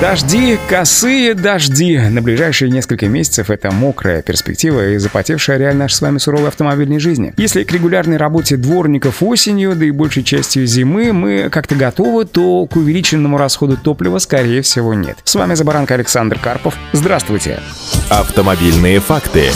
Дожди, косые дожди. На ближайшие несколько месяцев это мокрая перспектива и запотевшая реально наша с вами суровой автомобильной жизни. Если к регулярной работе дворников осенью, да и большей частью зимы мы как-то готовы, то к увеличенному расходу топлива скорее всего нет. С вами Забаранка Александр Карпов. Здравствуйте. Автомобильные факты.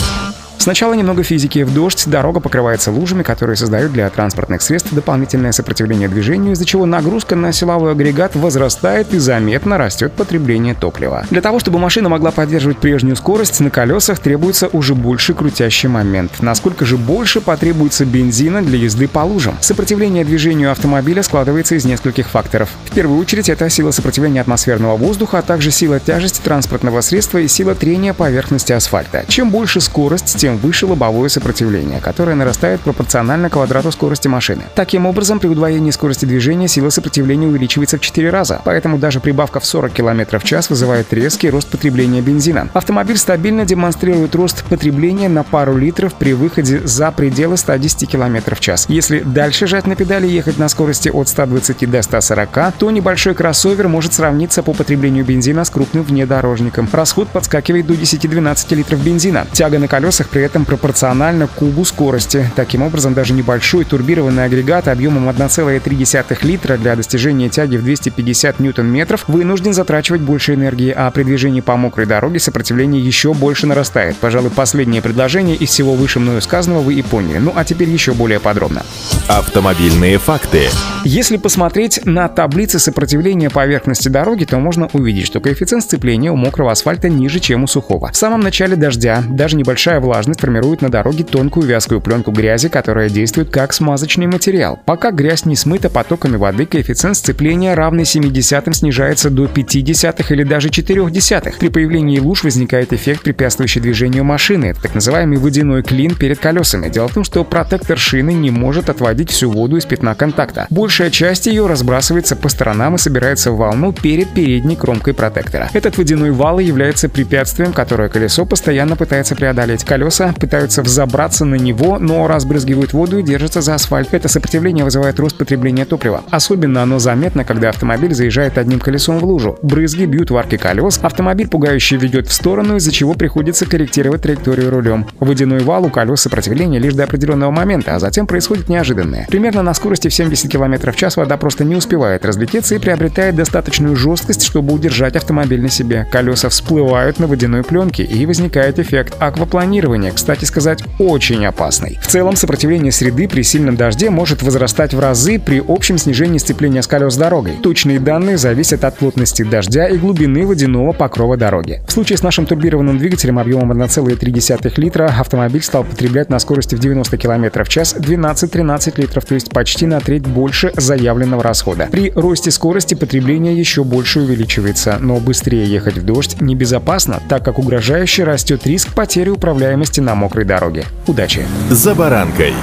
Сначала немного физики. В дождь дорога покрывается лужами, которые создают для транспортных средств дополнительное сопротивление движению, из-за чего нагрузка на силовой агрегат возрастает и заметно растет потребление топлива. Для того, чтобы машина могла поддерживать прежнюю скорость, на колесах требуется уже больше крутящий момент. Насколько же больше потребуется бензина для езды по лужам? Сопротивление движению автомобиля складывается из нескольких факторов. В первую очередь это сила сопротивления атмосферного воздуха, а также сила тяжести транспортного средства и сила трения поверхности асфальта. Чем больше скорость, тем выше лобовое сопротивление, которое нарастает пропорционально квадрату скорости машины. Таким образом, при удвоении скорости движения сила сопротивления увеличивается в 4 раза, поэтому даже прибавка в 40 км в час вызывает резкий рост потребления бензина. Автомобиль стабильно демонстрирует рост потребления на пару литров при выходе за пределы 110 км в час. Если дальше жать на педали и ехать на скорости от 120 до 140, то небольшой кроссовер может сравниться по потреблению бензина с крупным внедорожником. Расход подскакивает до 10-12 литров бензина. Тяга на колесах при этом пропорционально кубу скорости. Таким образом, даже небольшой турбированный агрегат объемом 1,3 литра для достижения тяги в 250 ньютон-метров вынужден затрачивать больше энергии, а при движении по мокрой дороге сопротивление еще больше нарастает. Пожалуй, последнее предложение из всего выше мною сказанного вы и поняли. Ну а теперь еще более подробно. Автомобильные факты. Если посмотреть на таблицы сопротивления поверхности дороги, то можно увидеть, что коэффициент сцепления у мокрого асфальта ниже, чем у сухого. В самом начале дождя даже небольшая влажность формирует на дороге тонкую вязкую пленку грязи, которая действует как смазочный материал. Пока грязь не смыта потоками воды, коэффициент сцепления равный 70 снижается до 50 или даже 4 десятых. При появлении луж возникает эффект, препятствующий движению машины. Это так называемый водяной клин перед колесами. Дело в том, что протектор шины не может отводить всю воду из пятна контакта. Большая часть ее разбрасывается по сторонам и собирается в волну перед передней кромкой протектора. Этот водяной вал является препятствием, которое колесо постоянно пытается преодолеть. Колеса пытаются взобраться на него, но разбрызгивают воду и держатся за асфальт. Это сопротивление вызывает рост потребления топлива. Особенно оно заметно, когда автомобиль заезжает одним колесом в лужу. Брызги бьют в арки колес, автомобиль пугающе ведет в сторону, из-за чего приходится корректировать траекторию рулем. Водяной вал у колес сопротивление лишь до определенного момента, а затем происходит неожиданное. Примерно на скорости в 70 км в час вода просто не успевает разлететься и приобретает достаточную жесткость, чтобы удержать автомобиль на себе. Колеса всплывают на водяной пленке и возникает эффект аквапланирования, кстати сказать, очень опасный. В целом, сопротивление среды при сильном дожде может возрастать в разы при общем снижении сцепления с колес дорогой. Точные данные зависят от плотности дождя и глубины водяного покрова дороги. В случае с нашим турбированным двигателем объемом 1,3 литра автомобиль стал потреблять на скорости в 90 км в час 12-13 литров, то есть почти на треть больше заявленного расхода. При росте скорости потребление еще больше увеличивается, но быстрее ехать в дождь небезопасно, так как угрожающе растет риск потери управляемости на мокрой дороге. Удачи! «За баранкой»